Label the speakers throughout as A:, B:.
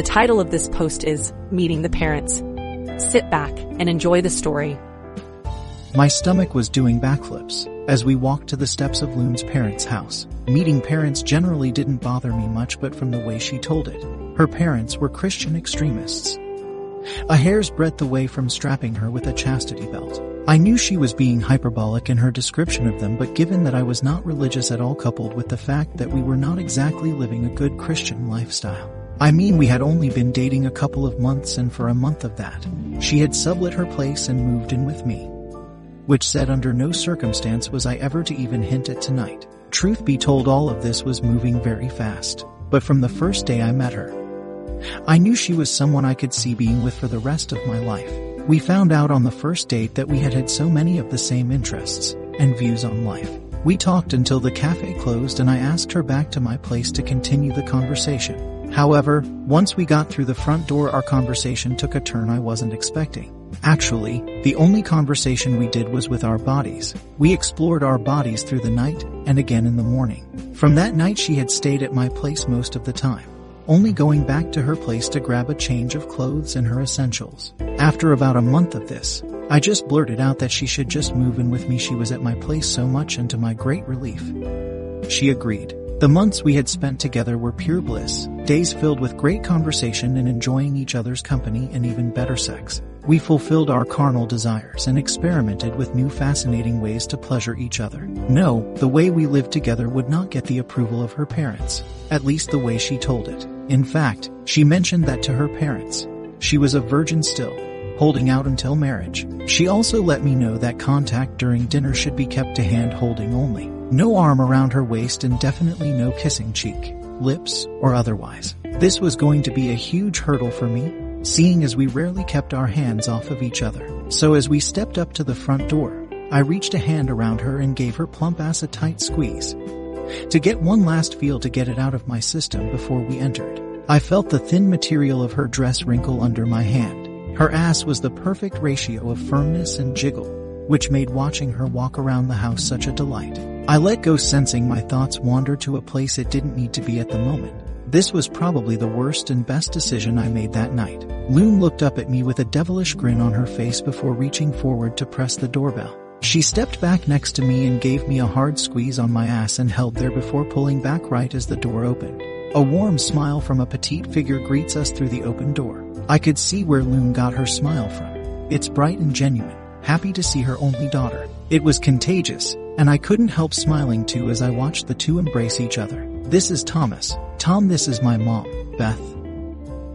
A: The title of this post is Meeting the Parents. Sit back and enjoy the story.
B: My stomach was doing backflips as we walked to the steps of Loon's parents' house. Meeting parents generally didn't bother me much, but from the way she told it, her parents were Christian extremists. A hair's breadth away from strapping her with a chastity belt. I knew she was being hyperbolic in her description of them, but given that I was not religious at all, coupled with the fact that we were not exactly living a good Christian lifestyle. I mean, we had only been dating a couple of months, and for a month of that, she had sublet her place and moved in with me. Which said under no circumstance was I ever to even hint at tonight. Truth be told, all of this was moving very fast. But from the first day I met her, I knew she was someone I could see being with for the rest of my life. We found out on the first date that we had had so many of the same interests and views on life. We talked until the cafe closed and I asked her back to my place to continue the conversation. However, once we got through the front door, our conversation took a turn I wasn't expecting. Actually, the only conversation we did was with our bodies. We explored our bodies through the night and again in the morning. From that night, she had stayed at my place most of the time only going back to her place to grab a change of clothes and her essentials. After about a month of this, I just blurted out that she should just move in with me. She was at my place so much and to my great relief. She agreed. The months we had spent together were pure bliss, days filled with great conversation and enjoying each other's company and even better sex. We fulfilled our carnal desires and experimented with new fascinating ways to pleasure each other. No, the way we lived together would not get the approval of her parents, at least the way she told it. In fact, she mentioned that to her parents. She was a virgin still, holding out until marriage. She also let me know that contact during dinner should be kept to hand holding only. No arm around her waist and definitely no kissing cheek, lips, or otherwise. This was going to be a huge hurdle for me, seeing as we rarely kept our hands off of each other. So as we stepped up to the front door, I reached a hand around her and gave her plump ass a tight squeeze to get one last feel to get it out of my system before we entered. I felt the thin material of her dress wrinkle under my hand. Her ass was the perfect ratio of firmness and jiggle, which made watching her walk around the house such a delight. I let go sensing my thoughts wander to a place it didn't need to be at the moment. This was probably the worst and best decision I made that night. Loon looked up at me with a devilish grin on her face before reaching forward to press the doorbell. She stepped back next to me and gave me a hard squeeze on my ass and held there before pulling back right as the door opened. A warm smile from a petite figure greets us through the open door. I could see where Loon got her smile from. It's bright and genuine, happy to see her only daughter. It was contagious, and I couldn't help smiling too as I watched the two embrace each other. This is Thomas. Tom, this is my mom, Beth.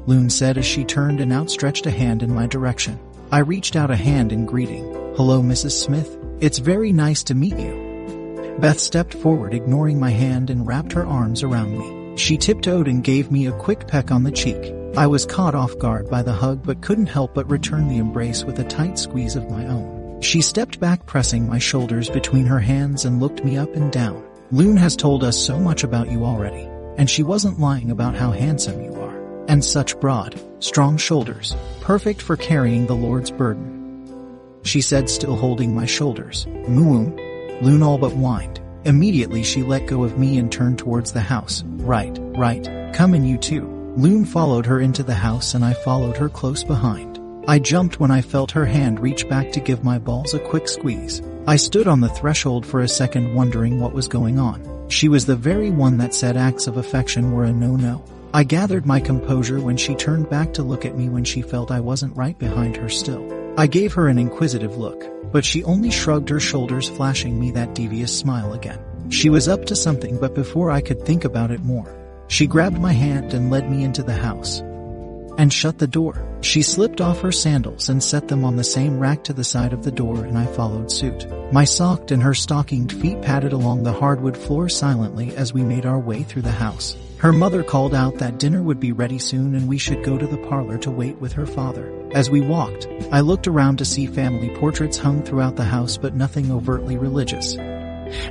B: Loon said as she turned and outstretched a hand in my direction. I reached out a hand in greeting. Hello, Mrs. Smith. It's very nice to meet you. Beth stepped forward, ignoring my hand, and wrapped her arms around me. She tiptoed and gave me a quick peck on the cheek. I was caught off guard by the hug but couldn't help but return the embrace with a tight squeeze of my own. She stepped back, pressing my shoulders between her hands and looked me up and down. Loon has told us so much about you already, and she wasn't lying about how handsome you are. And such broad, strong shoulders, perfect for carrying the Lord's burden she said still holding my shoulders. Moo. Loon all but whined. Immediately she let go of me and turned towards the house. Right, right, come in you too. Loon followed her into the house and I followed her close behind. I jumped when I felt her hand reach back to give my balls a quick squeeze. I stood on the threshold for a second wondering what was going on. She was the very one that said acts of affection were a no-no. I gathered my composure when she turned back to look at me when she felt I wasn't right behind her still. I gave her an inquisitive look, but she only shrugged her shoulders flashing me that devious smile again. She was up to something but before I could think about it more, she grabbed my hand and led me into the house and shut the door. She slipped off her sandals and set them on the same rack to the side of the door and I followed suit. My socked and her stockinged feet padded along the hardwood floor silently as we made our way through the house. Her mother called out that dinner would be ready soon and we should go to the parlor to wait with her father. As we walked, I looked around to see family portraits hung throughout the house but nothing overtly religious.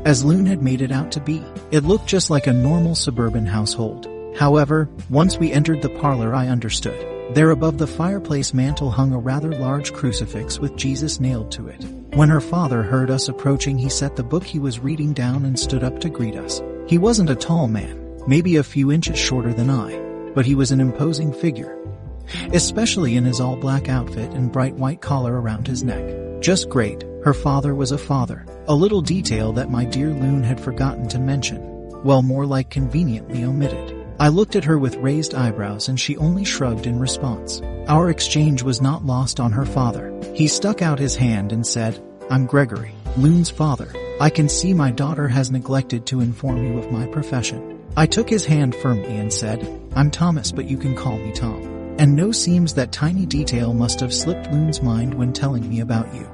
B: As Loon had made it out to be, it looked just like a normal suburban household. However, once we entered the parlor I understood. There above the fireplace mantel hung a rather large crucifix with Jesus nailed to it. When her father heard us approaching he set the book he was reading down and stood up to greet us. He wasn't a tall man, maybe a few inches shorter than I, but he was an imposing figure. Especially in his all black outfit and bright white collar around his neck. Just great, her father was a father. A little detail that my dear Loon had forgotten to mention. Well, more like conveniently omitted. I looked at her with raised eyebrows and she only shrugged in response. Our exchange was not lost on her father. He stuck out his hand and said, I'm Gregory, Loon's father. I can see my daughter has neglected to inform you of my profession. I took his hand firmly and said, I'm Thomas but you can call me Tom. And no seems that tiny detail must have slipped Loon's mind when telling me about you.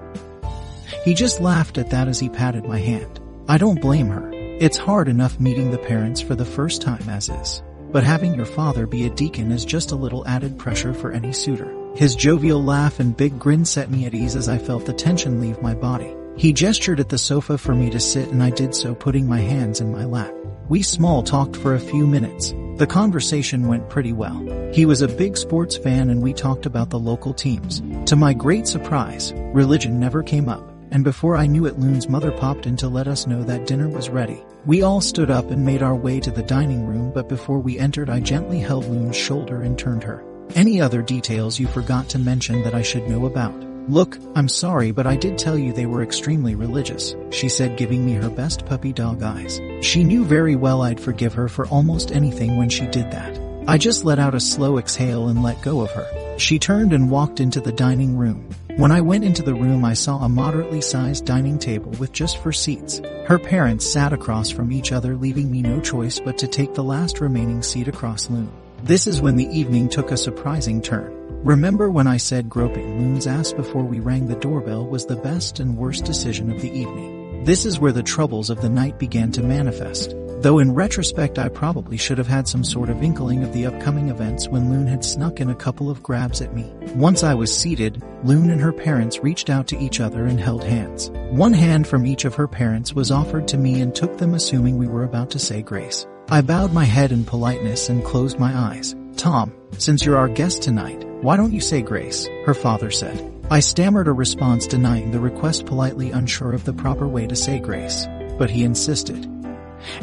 B: He just laughed at that as he patted my hand. I don't blame her. It's hard enough meeting the parents for the first time as is. But having your father be a deacon is just a little added pressure for any suitor. His jovial laugh and big grin set me at ease as I felt the tension leave my body. He gestured at the sofa for me to sit and I did so putting my hands in my lap. We small talked for a few minutes. The conversation went pretty well. He was a big sports fan and we talked about the local teams. To my great surprise, religion never came up. And before I knew it, Loon's mother popped in to let us know that dinner was ready. We all stood up and made our way to the dining room, but before we entered, I gently held Loon's shoulder and turned her. Any other details you forgot to mention that I should know about? Look, I'm sorry, but I did tell you they were extremely religious, she said giving me her best puppy dog eyes. She knew very well I'd forgive her for almost anything when she did that. I just let out a slow exhale and let go of her. She turned and walked into the dining room. When I went into the room I saw a moderately sized dining table with just four seats. Her parents sat across from each other leaving me no choice but to take the last remaining seat across Loon. This is when the evening took a surprising turn. Remember when I said groping Loon's ass before we rang the doorbell was the best and worst decision of the evening. This is where the troubles of the night began to manifest. Though in retrospect I probably should have had some sort of inkling of the upcoming events when Loon had snuck in a couple of grabs at me. Once I was seated, Loon and her parents reached out to each other and held hands. One hand from each of her parents was offered to me and took them assuming we were about to say grace. I bowed my head in politeness and closed my eyes. Tom, since you're our guest tonight, why don't you say grace? Her father said. I stammered a response denying the request politely unsure of the proper way to say grace, but he insisted.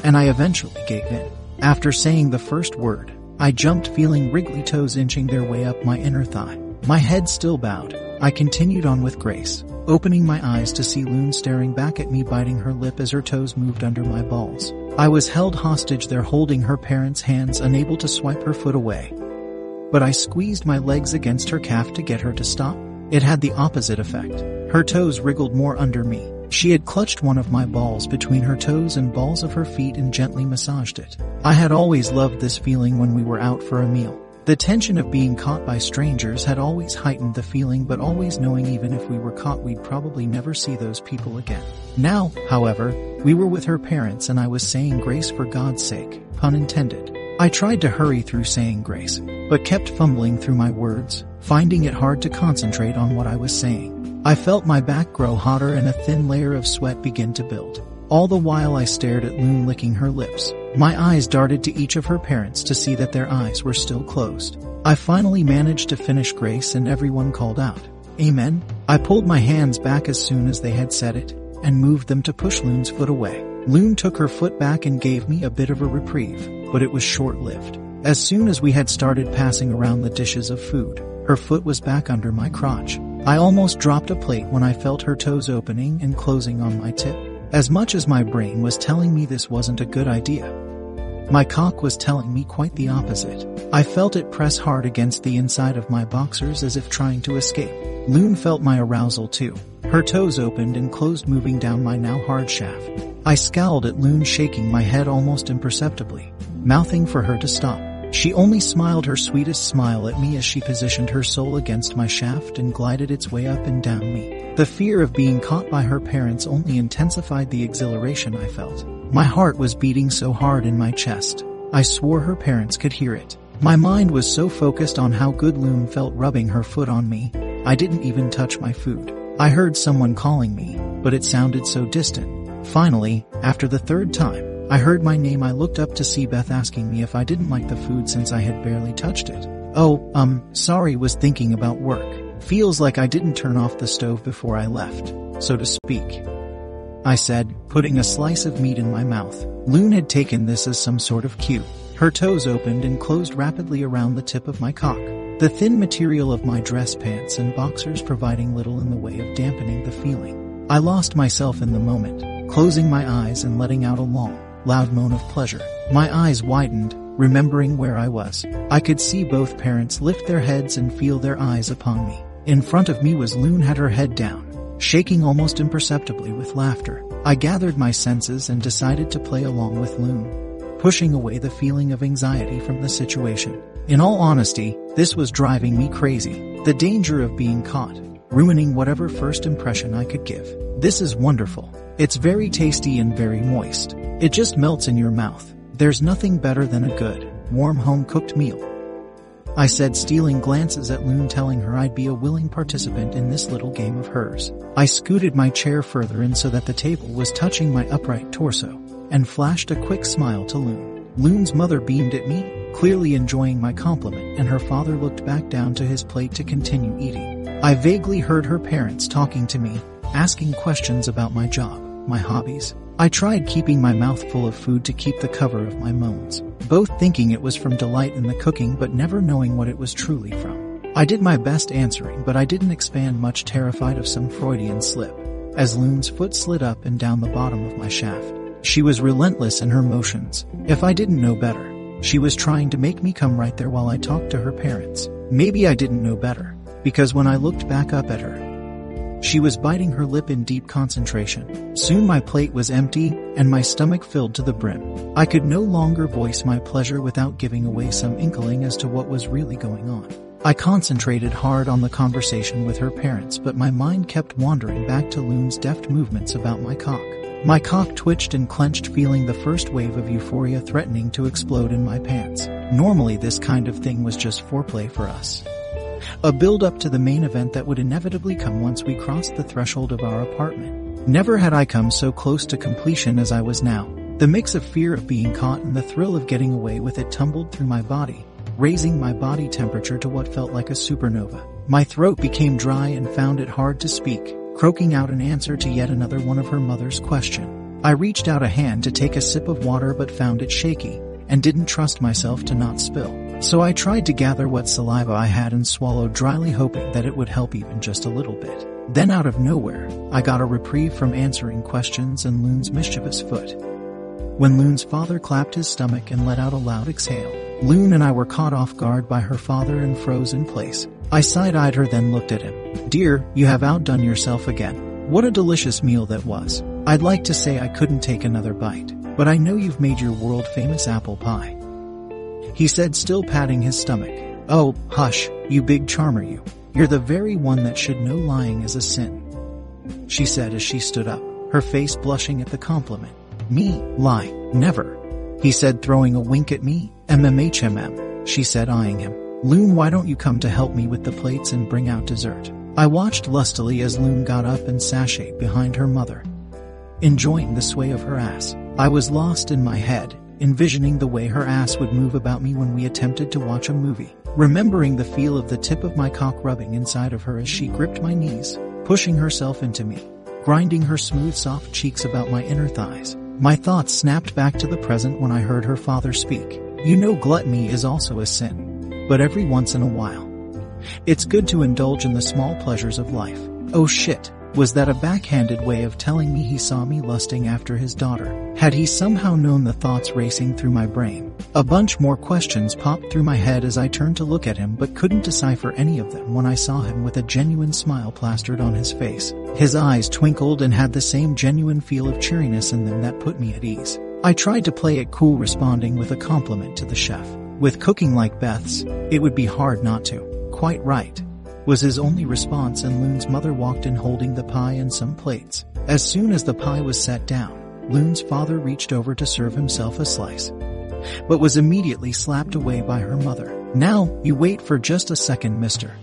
B: And I eventually gave in. After saying the first word, I jumped feeling wriggly toes inching their way up my inner thigh. My head still bowed. I continued on with grace, opening my eyes to see Loon staring back at me biting her lip as her toes moved under my balls. I was held hostage there holding her parents' hands unable to swipe her foot away but I squeezed my legs against her calf to get her to stop. It had the opposite effect. Her toes wriggled more under me. She had clutched one of my balls between her toes and balls of her feet and gently massaged it. I had always loved this feeling when we were out for a meal. The tension of being caught by strangers had always heightened the feeling but always knowing even if we were caught we'd probably never see those people again. Now, however, we were with her parents and I was saying grace for God's sake, pun intended. I tried to hurry through saying grace, but kept fumbling through my words, finding it hard to concentrate on what I was saying. I felt my back grow hotter and a thin layer of sweat begin to build. All the while I stared at Loon licking her lips. My eyes darted to each of her parents to see that their eyes were still closed. I finally managed to finish grace and everyone called out, Amen. I pulled my hands back as soon as they had said it and moved them to push Loon's foot away. Loon took her foot back and gave me a bit of a reprieve but it was short-lived. As soon as we had started passing around the dishes of food, her foot was back under my crotch. I almost dropped a plate when I felt her toes opening and closing on my tip. As much as my brain was telling me this wasn't a good idea, my cock was telling me quite the opposite. I felt it press hard against the inside of my boxers as if trying to escape. Loon felt my arousal too. Her toes opened and closed moving down my now hard shaft. I scowled at Loon shaking my head almost imperceptibly mouthing for her to stop. She only smiled her sweetest smile at me as she positioned her sole against my shaft and glided its way up and down me. The fear of being caught by her parents only intensified the exhilaration I felt. My heart was beating so hard in my chest. I swore her parents could hear it. My mind was so focused on how good Loon felt rubbing her foot on me, I didn't even touch my food. I heard someone calling me, but it sounded so distant. Finally, after the third time, I heard my name I looked up to see Beth asking me if I didn't like the food since I had barely touched it. Oh, um, sorry was thinking about work. Feels like I didn't turn off the stove before I left, so to speak. I said, putting a slice of meat in my mouth. Loon had taken this as some sort of cue. Her toes opened and closed rapidly around the tip of my cock, the thin material of my dress pants and boxers providing little in the way of dampening the feeling. I lost myself in the moment, closing my eyes and letting out a long, loud moan of pleasure. My eyes widened, remembering where I was. I could see both parents lift their heads and feel their eyes upon me. In front of me was Loon had her head down, shaking almost imperceptibly with laughter. I gathered my senses and decided to play along with Loon pushing away the feeling of anxiety from the situation. In all honesty, this was driving me crazy. The danger of being caught, ruining whatever first impression I could give. This is wonderful. It's very tasty and very moist. It just melts in your mouth. There's nothing better than a good, warm home cooked meal. I said stealing glances at Loon telling her I'd be a willing participant in this little game of hers. I scooted my chair further in so that the table was touching my upright torso and flashed a quick smile to Loon. Loon's mother beamed at me, clearly enjoying my compliment, and her father looked back down to his plate to continue eating. I vaguely heard her parents talking to me, asking questions about my job, my hobbies. I tried keeping my mouth full of food to keep the cover of my moans, both thinking it was from delight in the cooking but never knowing what it was truly from. I did my best answering, but I didn't expand much terrified of some Freudian slip, as Loon's foot slid up and down the bottom of my shaft. She was relentless in her motions. If I didn't know better, she was trying to make me come right there while I talked to her parents. Maybe I didn't know better, because when I looked back up at her, she was biting her lip in deep concentration. Soon my plate was empty and my stomach filled to the brim. I could no longer voice my pleasure without giving away some inkling as to what was really going on. I concentrated hard on the conversation with her parents, but my mind kept wandering back to Loon's deft movements about my cock. My cock twitched and clenched feeling the first wave of euphoria threatening to explode in my pants. Normally this kind of thing was just foreplay for us. A build up to the main event that would inevitably come once we crossed the threshold of our apartment. Never had I come so close to completion as I was now. The mix of fear of being caught and the thrill of getting away with it tumbled through my body, raising my body temperature to what felt like a supernova. My throat became dry and found it hard to speak croaking out an answer to yet another one of her mother's question. I reached out a hand to take a sip of water but found it shaky and didn't trust myself to not spill. So I tried to gather what saliva I had and swallowed dryly hoping that it would help even just a little bit. Then out of nowhere, I got a reprieve from answering questions and Loon's mischievous foot. When Loon's father clapped his stomach and let out a loud exhale, Loon and I were caught off guard by her father and froze in place. I side-eyed her then looked at him. Dear, you have outdone yourself again. What a delicious meal that was. I'd like to say I couldn't take another bite, but I know you've made your world-famous apple pie. He said still patting his stomach. Oh, hush, you big charmer you. You're the very one that should know lying is a sin. She said as she stood up, her face blushing at the compliment. Me, lie, never. He said throwing a wink at me. MMHMM, she said eyeing him. Loon why don't you come to help me with the plates and bring out dessert? I watched lustily as Loon got up and sashayed behind her mother. Enjoying the sway of her ass, I was lost in my head, envisioning the way her ass would move about me when we attempted to watch a movie. Remembering the feel of the tip of my cock rubbing inside of her as she gripped my knees, pushing herself into me, grinding her smooth soft cheeks about my inner thighs. My thoughts snapped back to the present when I heard her father speak. You know gluttony is also a sin but every once in a while. It's good to indulge in the small pleasures of life. Oh shit, was that a backhanded way of telling me he saw me lusting after his daughter? Had he somehow known the thoughts racing through my brain? A bunch more questions popped through my head as I turned to look at him but couldn't decipher any of them when I saw him with a genuine smile plastered on his face. His eyes twinkled and had the same genuine feel of cheeriness in them that put me at ease. I tried to play it cool responding with a compliment to the chef. With cooking like Beth's, it would be hard not to. Quite right. Was his only response and Loon's mother walked in holding the pie and some plates. As soon as the pie was set down, Loon's father reached over to serve himself a slice, but was immediately slapped away by her mother. Now, you wait for just a second, mister.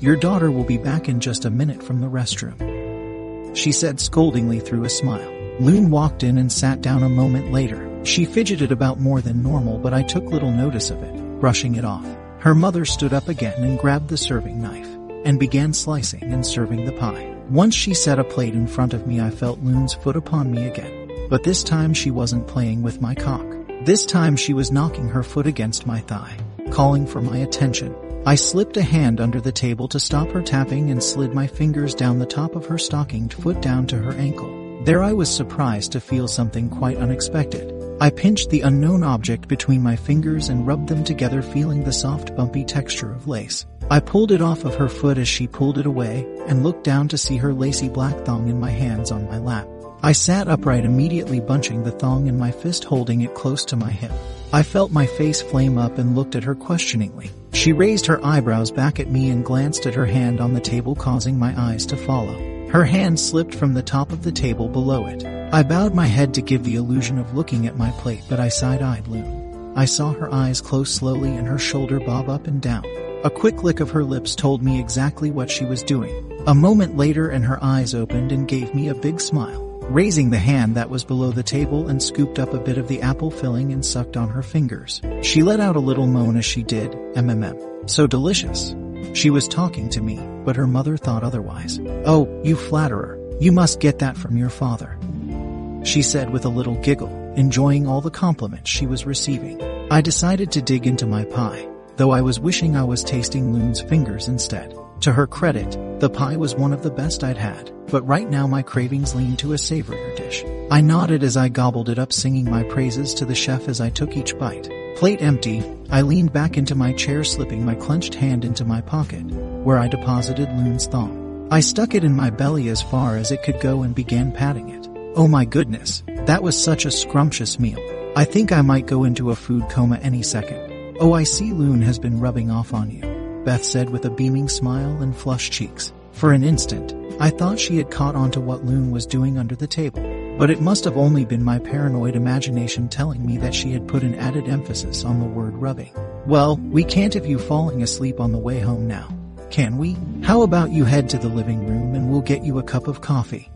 B: Your daughter will be back in just a minute from the restroom. She said scoldingly through a smile. Loon walked in and sat down a moment later, she fidgeted about more than normal but I took little notice of it, brushing it off. Her mother stood up again and grabbed the serving knife and began slicing and serving the pie. Once she set a plate in front of me I felt Loon's foot upon me again. But this time she wasn't playing with my cock. This time she was knocking her foot against my thigh, calling for my attention. I slipped a hand under the table to stop her tapping and slid my fingers down the top of her stockinged foot down to her ankle. There I was surprised to feel something quite unexpected. I pinched the unknown object between my fingers and rubbed them together feeling the soft bumpy texture of lace. I pulled it off of her foot as she pulled it away and looked down to see her lacy black thong in my hands on my lap. I sat upright immediately bunching the thong in my fist holding it close to my hip. I felt my face flame up and looked at her questioningly. She raised her eyebrows back at me and glanced at her hand on the table causing my eyes to follow. Her hand slipped from the top of the table below it. I bowed my head to give the illusion of looking at my plate but I side-eyed Loon. I saw her eyes close slowly and her shoulder bob up and down. A quick lick of her lips told me exactly what she was doing. A moment later and her eyes opened and gave me a big smile. Raising the hand that was below the table and scooped up a bit of the apple filling and sucked on her fingers. She let out a little moan as she did, mmm. So delicious. She was talking to me, but her mother thought otherwise. Oh, you flatterer. You must get that from your father. She said with a little giggle, enjoying all the compliments she was receiving. I decided to dig into my pie, though I was wishing I was tasting Loon's fingers instead. To her credit, the pie was one of the best I'd had, but right now my cravings leaned to a savorier dish. I nodded as I gobbled it up singing my praises to the chef as I took each bite. Plate empty, I leaned back into my chair slipping my clenched hand into my pocket, where I deposited Loon's thong. I stuck it in my belly as far as it could go and began patting it. Oh my goodness, that was such a scrumptious meal. I think I might go into a food coma any second. Oh I see Loon has been rubbing off on you, Beth said with a beaming smile and flushed cheeks. For an instant, I thought she had caught on to what Loon was doing under the table. But it must have only been my paranoid imagination telling me that she had put an added emphasis on the word rubbing. Well, we can't have you falling asleep on the way home now. Can we? How about you head to the living room and we'll get you a cup of coffee?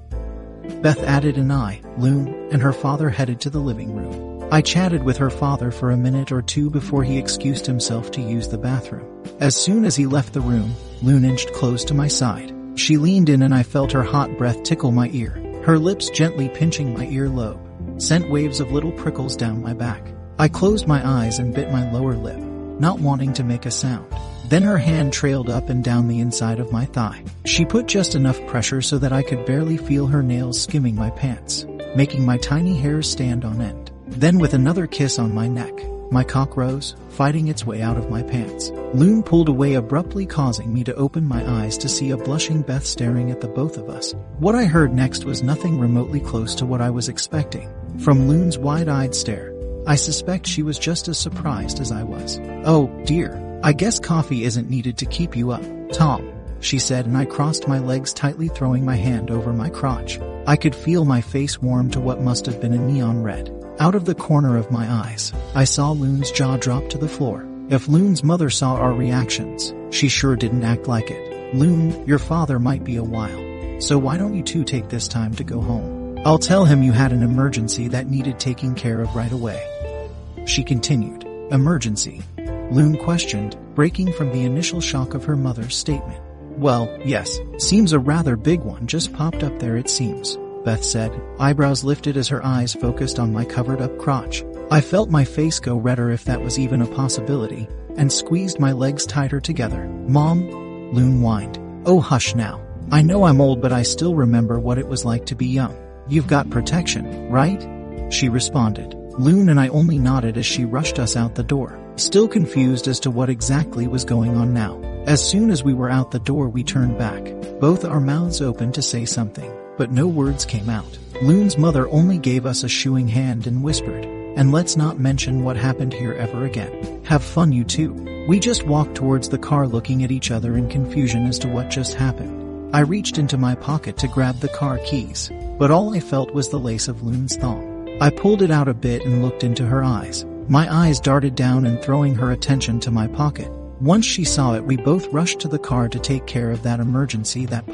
B: Beth added and I, Loon, and her father headed to the living room. I chatted with her father for a minute or two before he excused himself to use the bathroom. As soon as he left the room, Loon inched close to my side. She leaned in and I felt her hot breath tickle my ear. Her lips gently pinching my earlobe sent waves of little prickles down my back. I closed my eyes and bit my lower lip, not wanting to make a sound. Then her hand trailed up and down the inside of my thigh. She put just enough pressure so that I could barely feel her nails skimming my pants, making my tiny hairs stand on end. Then with another kiss on my neck, my cock rose, fighting its way out of my pants. Loon pulled away abruptly causing me to open my eyes to see a blushing Beth staring at the both of us. What I heard next was nothing remotely close to what I was expecting. From Loon's wide-eyed stare, I suspect she was just as surprised as I was. Oh, dear. I guess coffee isn't needed to keep you up, Tom, she said and I crossed my legs tightly throwing my hand over my crotch. I could feel my face warm to what must have been a neon red. Out of the corner of my eyes, I saw Loon's jaw drop to the floor. If Loon's mother saw our reactions, she sure didn't act like it. Loon, your father might be a while. So why don't you two take this time to go home? I'll tell him you had an emergency that needed taking care of right away. She continued. Emergency? Loon questioned, breaking from the initial shock of her mother's statement. Well, yes, seems a rather big one just popped up there it seems. Beth said, eyebrows lifted as her eyes focused on my covered up crotch. I felt my face go redder if that was even a possibility, and squeezed my legs tighter together. Mom? Loon whined. Oh hush now. I know I'm old but I still remember what it was like to be young. You've got protection, right? She responded. Loon and I only nodded as she rushed us out the door, still confused as to what exactly was going on now. As soon as we were out the door we turned back, both our mouths open to say something but no words came out. Loon's mother only gave us a shooing hand and whispered, and let's not mention what happened here ever again. Have fun you two. We just walked towards the car looking at each other in confusion as to what just happened. I reached into my pocket to grab the car keys, but all I felt was the lace of Loon's thong. I pulled it out a bit and looked into her eyes. My eyes darted down and throwing her attention to my pocket. Once she saw it we both rushed to the car to take care of that emergency that